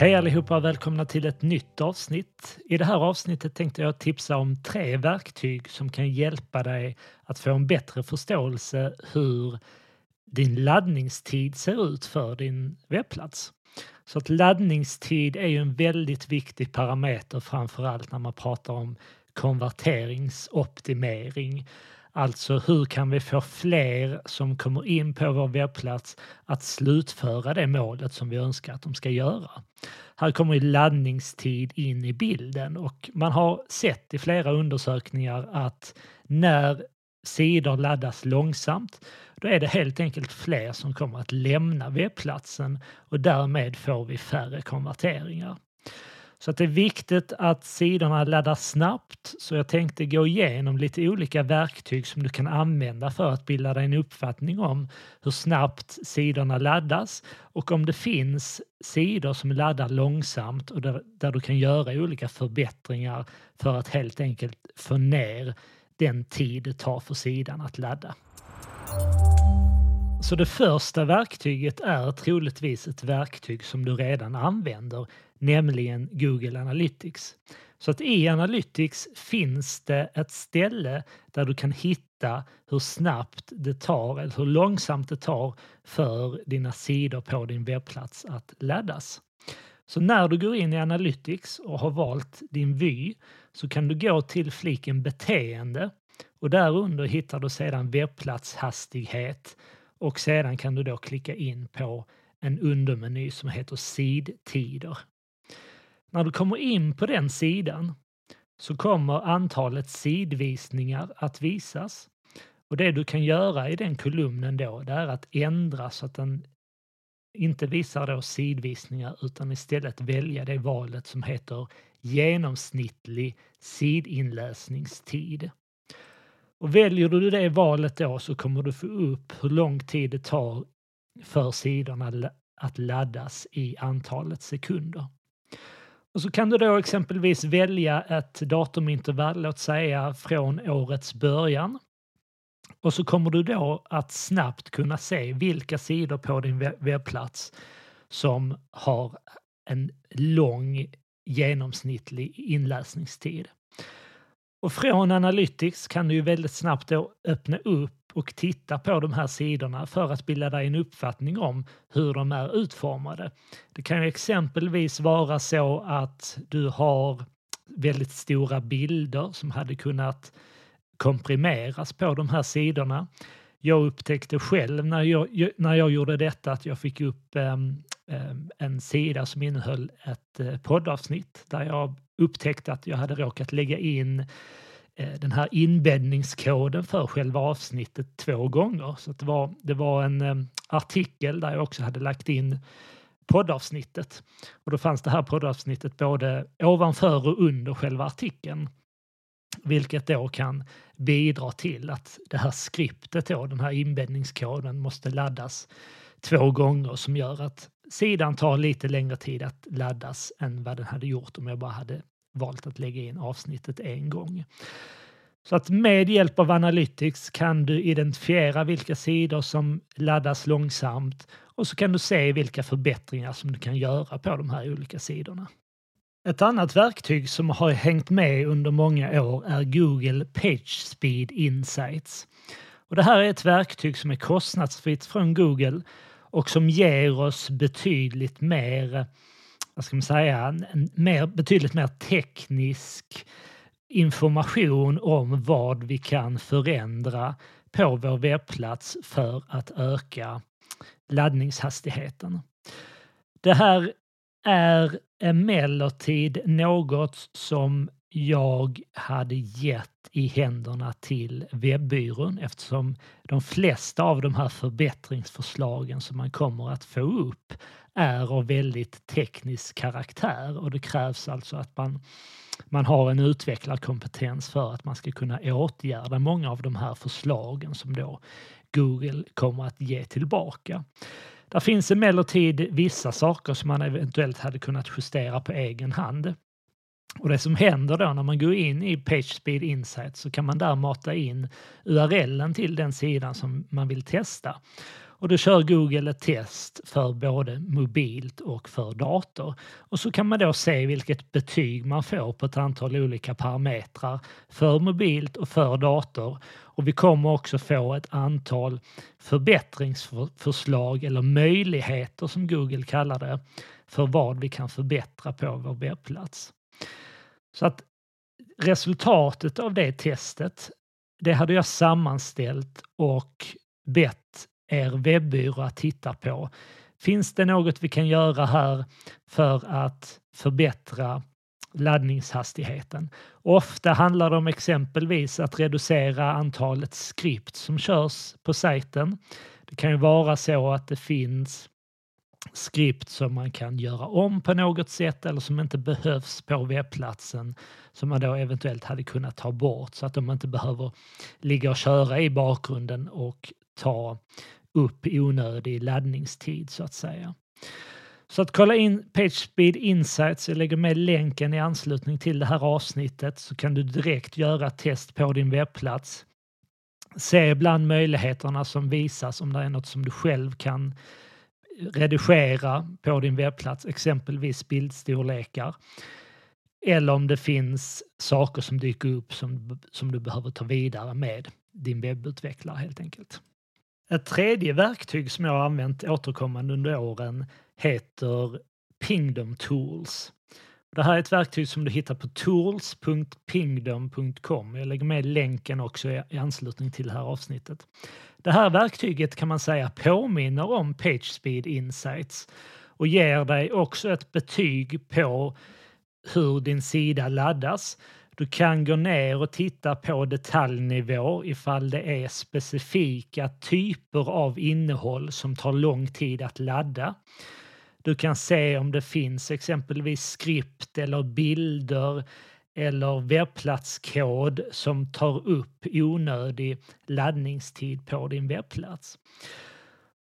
Hej allihopa och välkomna till ett nytt avsnitt. I det här avsnittet tänkte jag tipsa om tre verktyg som kan hjälpa dig att få en bättre förståelse hur din laddningstid ser ut för din webbplats. Så att laddningstid är ju en väldigt viktig parameter framförallt när man pratar om konverteringsoptimering. Alltså hur kan vi få fler som kommer in på vår webbplats att slutföra det målet som vi önskar att de ska göra. Här kommer laddningstid in i bilden och man har sett i flera undersökningar att när sidor laddas långsamt då är det helt enkelt fler som kommer att lämna webbplatsen och därmed får vi färre konverteringar. Så att det är viktigt att sidorna laddas snabbt så jag tänkte gå igenom lite olika verktyg som du kan använda för att bilda dig en uppfattning om hur snabbt sidorna laddas och om det finns sidor som laddar långsamt och där, där du kan göra olika förbättringar för att helt enkelt få ner den tid det tar för sidan att ladda. Så det första verktyget är troligtvis ett verktyg som du redan använder, nämligen Google Analytics. Så att i Analytics finns det ett ställe där du kan hitta hur snabbt det tar eller hur långsamt det tar för dina sidor på din webbplats att laddas. Så när du går in i Analytics och har valt din vy så kan du gå till fliken beteende och därunder hittar du sedan webbplatshastighet och sedan kan du då klicka in på en undermeny som heter sidtider. När du kommer in på den sidan så kommer antalet sidvisningar att visas. Och det du kan göra i den kolumnen då det är att ändra så att den inte visar då sidvisningar utan istället välja det valet som heter genomsnittlig sidinläsningstid. Och väljer du det valet då så kommer du få upp hur lång tid det tar för sidorna att laddas i antalet sekunder. Och så kan du då exempelvis välja ett datumintervall, låt säga från årets början. Och så kommer du då att snabbt kunna se vilka sidor på din webbplats som har en lång genomsnittlig inläsningstid. Och från Analytics kan du ju väldigt snabbt då öppna upp och titta på de här sidorna för att bilda dig en uppfattning om hur de är utformade. Det kan ju exempelvis vara så att du har väldigt stora bilder som hade kunnat komprimeras på de här sidorna. Jag upptäckte själv när jag, när jag gjorde detta att jag fick upp um, um, en sida som innehöll ett uh, poddavsnitt där jag upptäckte att jag hade råkat lägga in Eh, den här inbäddningskoden för själva avsnittet två gånger. Så det, var, det var en eh, artikel där jag också hade lagt in poddavsnittet. Och då fanns det här poddavsnittet både ovanför och under själva artikeln. Vilket då kan bidra till att det här skriptet, då, den här inbäddningskoden, måste laddas två gånger som gör att sidan tar lite längre tid att laddas än vad den hade gjort om jag bara hade valt att lägga in avsnittet en gång. Så att med hjälp av Analytics kan du identifiera vilka sidor som laddas långsamt och så kan du se vilka förbättringar som du kan göra på de här olika sidorna. Ett annat verktyg som har hängt med under många år är Google PageSpeed Insights. Och det här är ett verktyg som är kostnadsfritt från Google och som ger oss betydligt mer, vad ska man säga, en mer, betydligt mer teknisk information om vad vi kan förändra på vår webbplats för att öka laddningshastigheten. Det här är emellertid något som jag hade gett i händerna till webbyrån eftersom de flesta av de här förbättringsförslagen som man kommer att få upp är av väldigt teknisk karaktär och det krävs alltså att man, man har en utvecklarkompetens för att man ska kunna åtgärda många av de här förslagen som då Google kommer att ge tillbaka. Det finns emellertid vissa saker som man eventuellt hade kunnat justera på egen hand. Och det som händer då när man går in i PageSpeed Insight så kan man där mata in URLen till den sidan som man vill testa. Och då kör Google ett test för både mobilt och för dator. Och så kan man då se vilket betyg man får på ett antal olika parametrar för mobilt och för dator. Och vi kommer också få ett antal förbättringsförslag eller möjligheter som Google kallar det för vad vi kan förbättra på vår webbplats. Så att resultatet av det testet, det hade jag sammanställt och bett er webbyrå att titta på. Finns det något vi kan göra här för att förbättra laddningshastigheten? Ofta handlar det om exempelvis att reducera antalet skript som körs på sajten. Det kan ju vara så att det finns skript som man kan göra om på något sätt eller som inte behövs på webbplatsen som man då eventuellt hade kunnat ta bort så att de inte behöver ligga och köra i bakgrunden och ta upp onödig laddningstid så att säga. Så att kolla in PageSpeed Insights, jag lägger med länken i anslutning till det här avsnittet så kan du direkt göra ett test på din webbplats. Se ibland möjligheterna som visas om det är något som du själv kan redigera på din webbplats, exempelvis bildstorlekar. Eller om det finns saker som dyker upp som, som du behöver ta vidare med din webbutvecklare helt enkelt. Ett tredje verktyg som jag har använt återkommande under åren heter Pingdom Tools. Det här är ett verktyg som du hittar på tools.pingdom.com. Jag lägger med länken också i anslutning till det här avsnittet. Det här verktyget kan man säga påminner om PageSpeed Insights och ger dig också ett betyg på hur din sida laddas. Du kan gå ner och titta på detaljnivå ifall det är specifika typer av innehåll som tar lång tid att ladda. Du kan se om det finns exempelvis skript eller bilder eller webbplatskod som tar upp onödig laddningstid på din webbplats.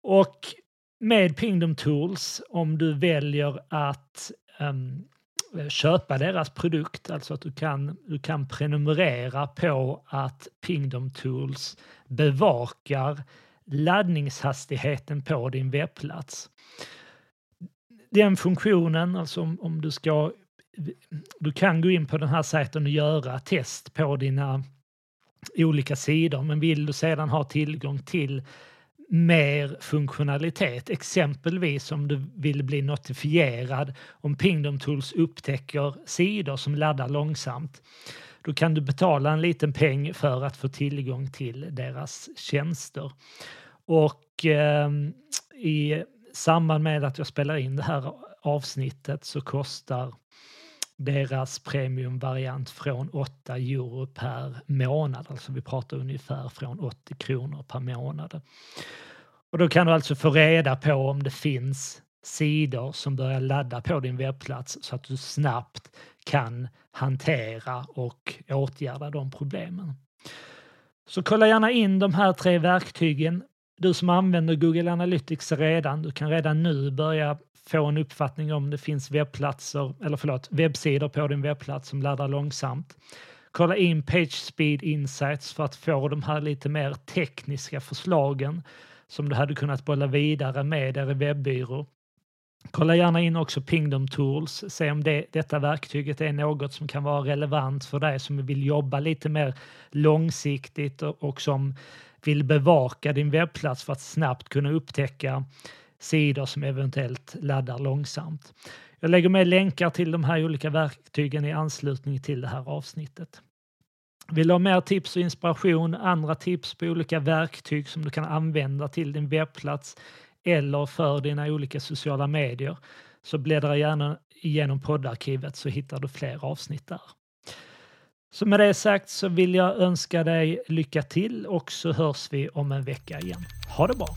Och med Pingdom Tools, om du väljer att um, köpa deras produkt, alltså att du kan, du kan prenumerera på att Pingdom Tools bevakar laddningshastigheten på din webbplats. Den funktionen, alltså om, om du ska du kan gå in på den här sajten och göra test på dina olika sidor, men vill du sedan ha tillgång till mer funktionalitet, exempelvis om du vill bli notifierad om Pingdom Tools upptäcker sidor som laddar långsamt. Då kan du betala en liten peng för att få tillgång till deras tjänster. Och eh, i samband med att jag spelar in det här avsnittet så kostar deras premiumvariant från 8 euro per månad. Alltså vi pratar ungefär från 80 kronor per månad. Och då kan du alltså få reda på om det finns sidor som börjar ladda på din webbplats så att du snabbt kan hantera och åtgärda de problemen. Så kolla gärna in de här tre verktygen. Du som använder Google Analytics redan, du kan redan nu börja få en uppfattning om det finns webbplatser, eller förlåt, webbsidor på din webbplats som laddar långsamt. Kolla in PageSpeed Insights för att få de här lite mer tekniska förslagen som du hade kunnat bolla vidare med er webbyrå. Kolla gärna in också Pingdom Tools, se om det, detta verktyget är något som kan vara relevant för dig som vill jobba lite mer långsiktigt och, och som vill bevaka din webbplats för att snabbt kunna upptäcka sidor som eventuellt laddar långsamt. Jag lägger med länkar till de här olika verktygen i anslutning till det här avsnittet. Vill du ha mer tips och inspiration, andra tips på olika verktyg som du kan använda till din webbplats eller för dina olika sociala medier så bläddra gärna igenom poddarkivet så hittar du fler avsnitt där. Så med det sagt så vill jag önska dig lycka till och så hörs vi om en vecka igen. Ha det bra!